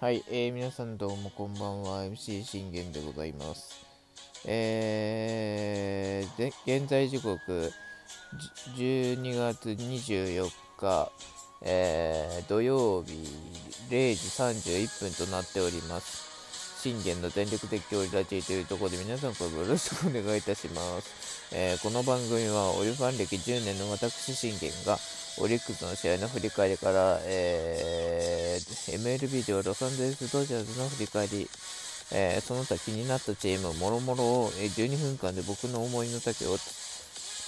はい、えー、皆さんどうもこんばんは。MC 信玄でございます。えー、で現在時刻12月24日、えー、土曜日0時31分となっております。信玄の全力的強ラジというところで皆さんからよろしくお願いいたします、えー、この番組はオリファン歴10年の私信玄がオリックスの試合の振り返りから、えー、MLB ではロサンゼルスドジャーズの振り返り、えー、その他気になったチームもろもろを12分間で僕の思いの丈を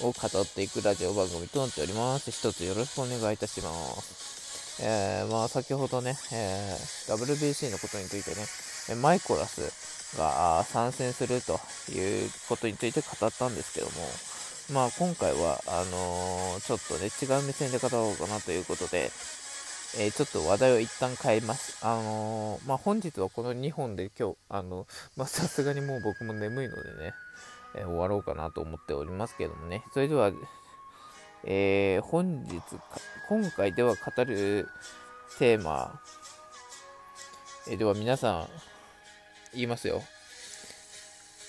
を語っていくラジオ番組となっております。一つよろしくお願いいたします。えー、まあ、先ほどね、えー、WBC のことについてね、マイコラスが参戦するということについて語ったんですけども、まあ、今回は、あのー、ちょっとね、違う目線で語ろうかなということで、えー、ちょっと話題を一旦変えます。あのー、まあ、本日はこの2本で今日、あの、ま、さすがにもう僕も眠いのでね、え終わろうかなと思っておりますけどもね、それでは、え本日、今回では語るテーマ、えでは皆さん、言いますよ。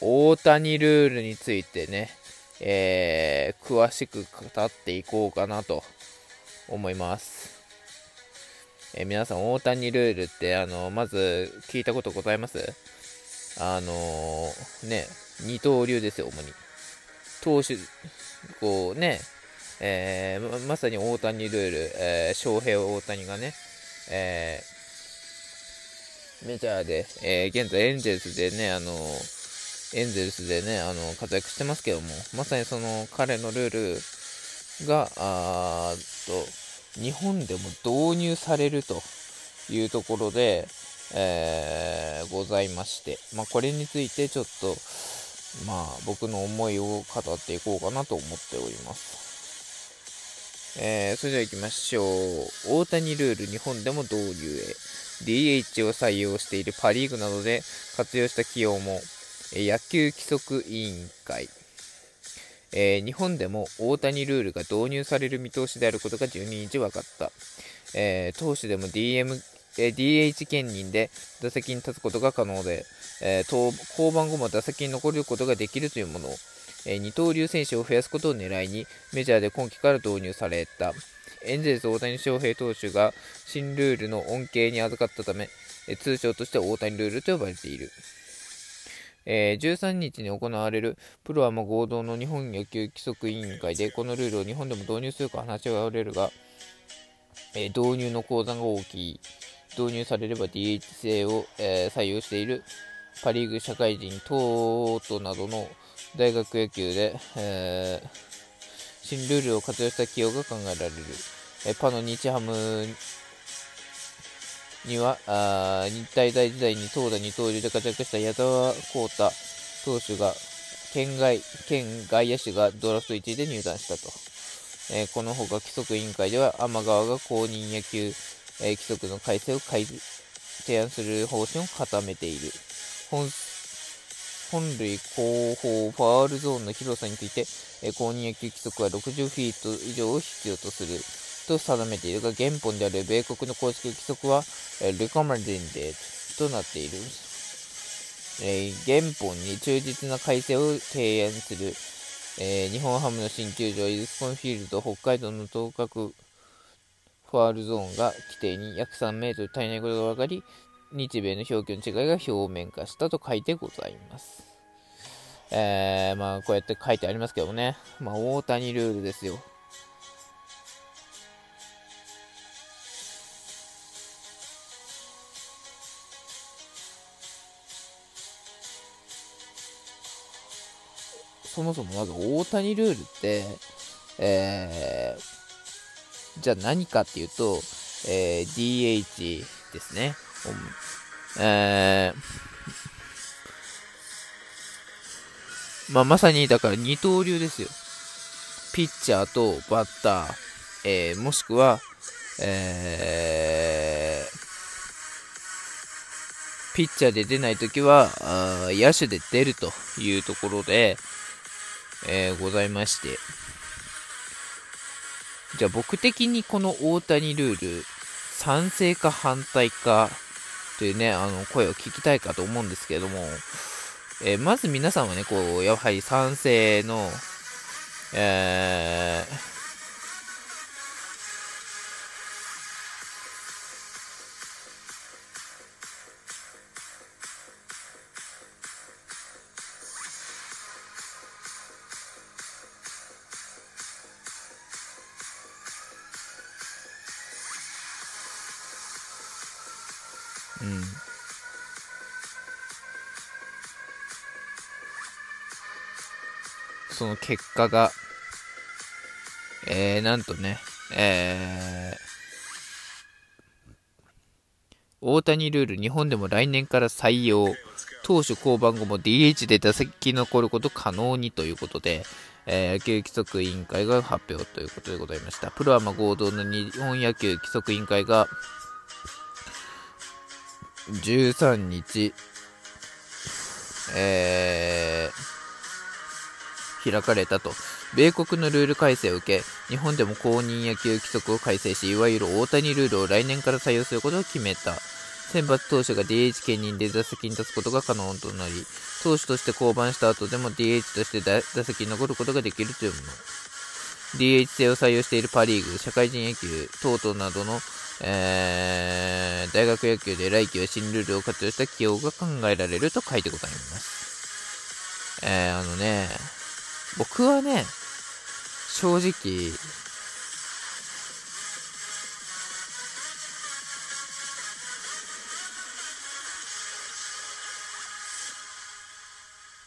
大谷ルールについてね、えー、詳しく語っていこうかなと思います。えー、皆さん、大谷ルールって、あの、まず聞いたことございます？あのー、ね、二刀流ですよ、主に。投手、こうね、えー、まさに大谷ルール、えー、翔平大谷がね、えー、メジャーで、えー、現在エンゼルスでね、あのエンゼルスでね、あの、活躍してますけども、まさにその彼のルールが、あと、日本でも導入されるというところで、えー、ございまして、まあ、これについてちょっと、まあ、僕の思いを語っていこうかなと思っております。えー、それでは行きましょう。大谷ルール日本でも導入へ。DH を採用しているパ・リーグなどで活用した起用もえ野球規則委員会、えー、日本でも大谷ルールが導入される見通しであることが12日分かった、え、投手でも DM え DH 兼任で打席に立つことが可能で、えー、降板後も打席に残ることができるというもの、え二刀流選手を増やすことを狙いにメジャーで今季から導入されたエンゼルス大谷翔平投手が新ルールの恩恵に預かったため、通称として大谷ルールと呼ばれている。え、13日に行われるプロアマ合同の日本野球規則委員会でこのルールを日本でも導入するか話し合われるが、え、導入の講座が大きい導入されれば DH 制を、えー、採用しているパ・リーグ社会人等々などの大学野球で、えー、新ルールを活用した起用が考えられる、えパの日ハムには、あ日体大時代に投打二刀流で活躍した矢沢浩太投手が、県外、県外野手がドラフト1位で入団したと。えー、このほか規則委員会では、天川が公認野球、えー、規則の改正を改提案する方針を固めている。本本塁後方ファールゾーンの広さについて、えー、公認野球規則は60フィート以上を必要とする。と定めているが、原本である米国の公式規則は、えー、recommended となっている。えー、原本に忠実な改正を提案する、えー、日本ハムの新球場、イズスコンフィールド、北海道の東角ファールゾーンが規定に約3メートル足りないことが分かり、日米の表記の違いが表面化したと書いてございます。えー、まあ、こうやって書いてありますけどね。まあ、大谷ルールですよ。そもそもまず大谷ルールって、えー、じゃあ何かっていうと、えー、DH ですね。えー、まあ、まさにだから二刀流ですよ。ピッチャーとバッター、えー、もしくは、えー、ピッチャーで出ないときはあ、野手で出るというところで、えー、ございまして、じゃあ僕的にこの大谷ルール、賛成か反対かというね、あの、声を聞きたいかと思うんですけれども、えー、まず皆さんはね、こう、やはり賛成の、えー、その結果が、えー、なんとね、えー、大谷ルール、日本でも来年から採用。投手降板後も DH で打席残ること可能にということで、えー、野球規則委員会が発表ということでございました。プロアマ合同の日本野球規則委員会が、13日、えー、開かれたと。米国のルール改正を受け、日本でも公認野球規則を改正し、いわゆる大谷ルールを来年から採用することを決めた。選抜投手が DH 兼任で打席に立つことが可能となり、投手として降板した後でも DH として打席に残ることができるというもの。DH 制を採用しているパ・リーグ、社会人野球等々などのえー、大学野球で来季は新ルールを活用した起用が考えられると書いてございます。えー、あのね、僕はね、正直、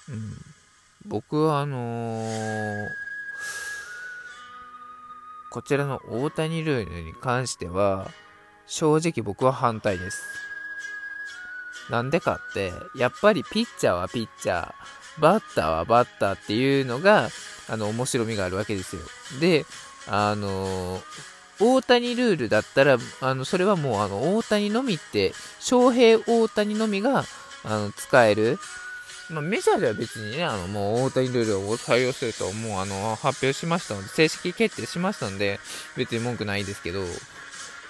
うん、僕はあのーこちらの大谷ルールに関しては、正直僕は反対です。なんでかって、やっぱりピッチャーはピッチャー、バッターはバッターっていうのが、あの、面白みがあるわけですよ。で、あの大谷ルールだったら、あの、それはもう、あの、大谷のみって、翔平大谷のみが、あの、使える、まあ、メジャーでは別にね、あの、もう大谷ルールを採用すると、もうあの、発表しましたので、正式決定しましたので、別に文句ないですけど、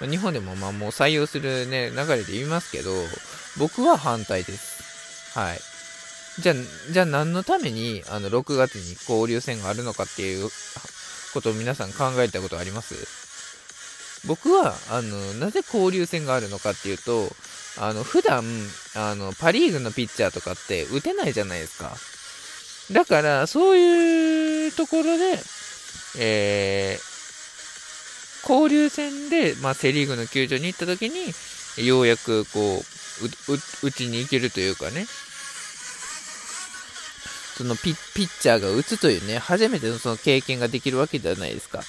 まあ、日本でもまあもう採用するね、流れで言いますけど、僕は反対です。はい。じゃあ、じゃあ何のために、あの、6月に交流戦があるのかっていうことを皆さん考えたことあります？僕は、あの、なぜ交流戦があるのかっていうと、あの、普段、あの、パリーグのピッチャーとかって打てないじゃないですか。だから、そういうところで、えー、交流戦で、まあ、セリーグの球場に行った時に、ようやく、こう、打ちに行けるというかね、そのピッチャーが打つというね、初めてのその経験ができるわけじゃないですか。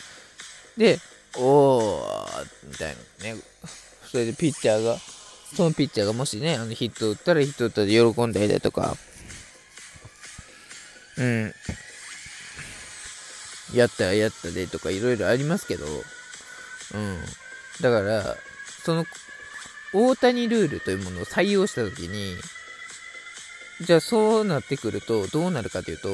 で、おー、みたいなね、それでピッチャーが、そのピッチャーがもしね、あのヒット打ったらヒット打ったで喜んだりだとか、うん、やったらやったでとかいろいろありますけど、うん。だから、その、大谷ルールというものを採用したときに、じゃあそうなってくると、どうなるかというと、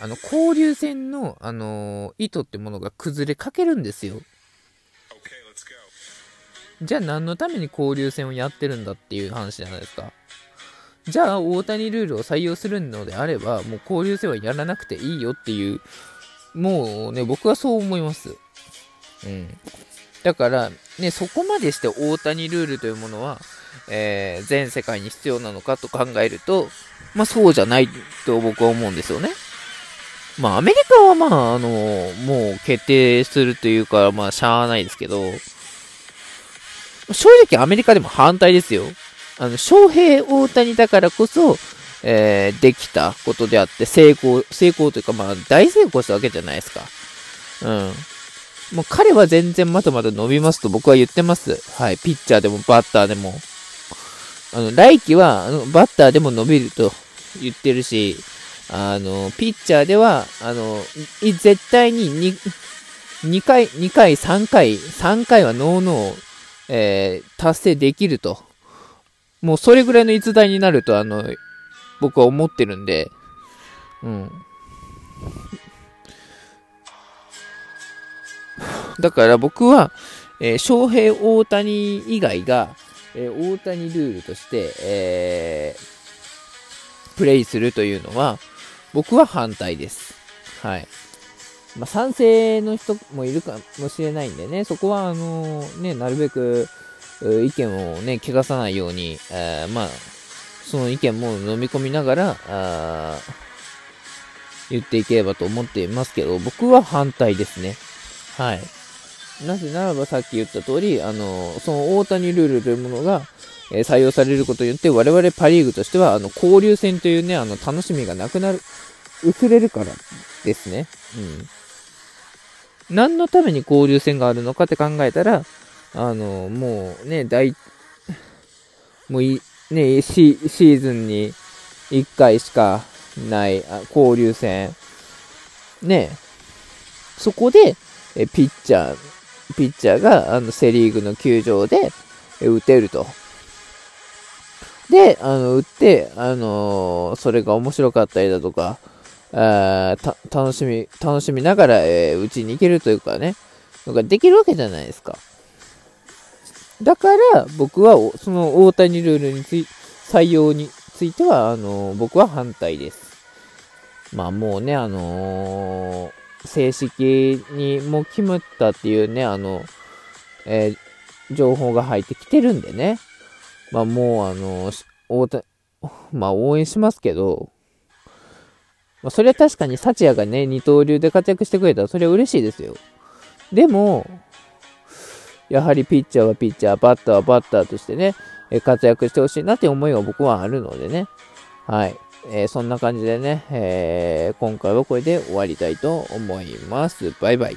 あの、交流戦の、あのー、意図ってものが崩れかけるんですよ。じゃあ何のために交流戦をやってるんだっていう話じゃないですか。じゃあ大谷ルールを採用するのであれば、もう交流戦はやらなくていいよっていう、もうね、僕はそう思います。うん。だから、ね、そこまでして大谷ルールというものは、えー、全世界に必要なのかと考えると、まあそうじゃないと僕は思うんですよね。まあアメリカはまあ、あの、もう決定するというか、まあしゃあないですけど、正直アメリカでも反対ですよ。あの、翔平大谷だからこそ、えー、できたことであって、成功、成功というか、まあ、大成功したわけじゃないですか。うん。もう彼は全然まだまだ伸びますと僕は言ってます。はい。ピッチャーでもバッターでも。あの、来季は、あの、バッターでも伸びると言ってるし、あの、ピッチャーでは、あの、絶対に 2, 2回、2回、3回、3回はノーノーえー、達成できると。もうそれぐらいの逸材になると、あの、僕は思ってるんで、うん。だから僕は、えー、翔平、大谷以外が、えー、大谷ルールとして、えー、プレイするというのは、僕は反対です。はい。まあ、賛成の人もいるかもしれないんでね、そこは、あのね、なるべく、意見をね、汚さないように、え、まあ、その意見も飲み込みながら、言っていければと思っていますけど、僕は反対ですね。はい。なぜならばさっき言った通り、あの、その大谷ルールというものが、え、採用されることによって、我々パリーグとしては、あの、交流戦というね、あの、楽しみがなくなる、薄れるからですね。うん。何のために交流戦があるのかって考えたら、あの、もうね、大、もうい、ね、シシーズンに1回しかない交流戦。ね、そこで、えピッチャー、ピッチャーがあのセ・リーグの球場で打てると。で、あの、打って、あのー、それが面白かったりだとか、あ楽しみ、楽しみながら、えー、打ちに行けるというかね、のができるわけじゃないですか。だから、僕は、その大谷ルールについ採用については、あのー、僕は反対です。まあもうね、あのー、正式にもう決まったっていうね、あの、えー、情報が入ってきてるんでね。まあもうあの、大田、まあ応援しますけど、まあそれは確かにサチヤがね、二刀流で活躍してくれたらそれは嬉しいですよ。でも、やはりピッチャーはピッチャー、バッターはバッターとしてね、活躍してほしいなっていう思いが僕はあるのでね。はい。えー、そんな感じでね、えー、今回はこれで終わりたいと思います。バイバイ。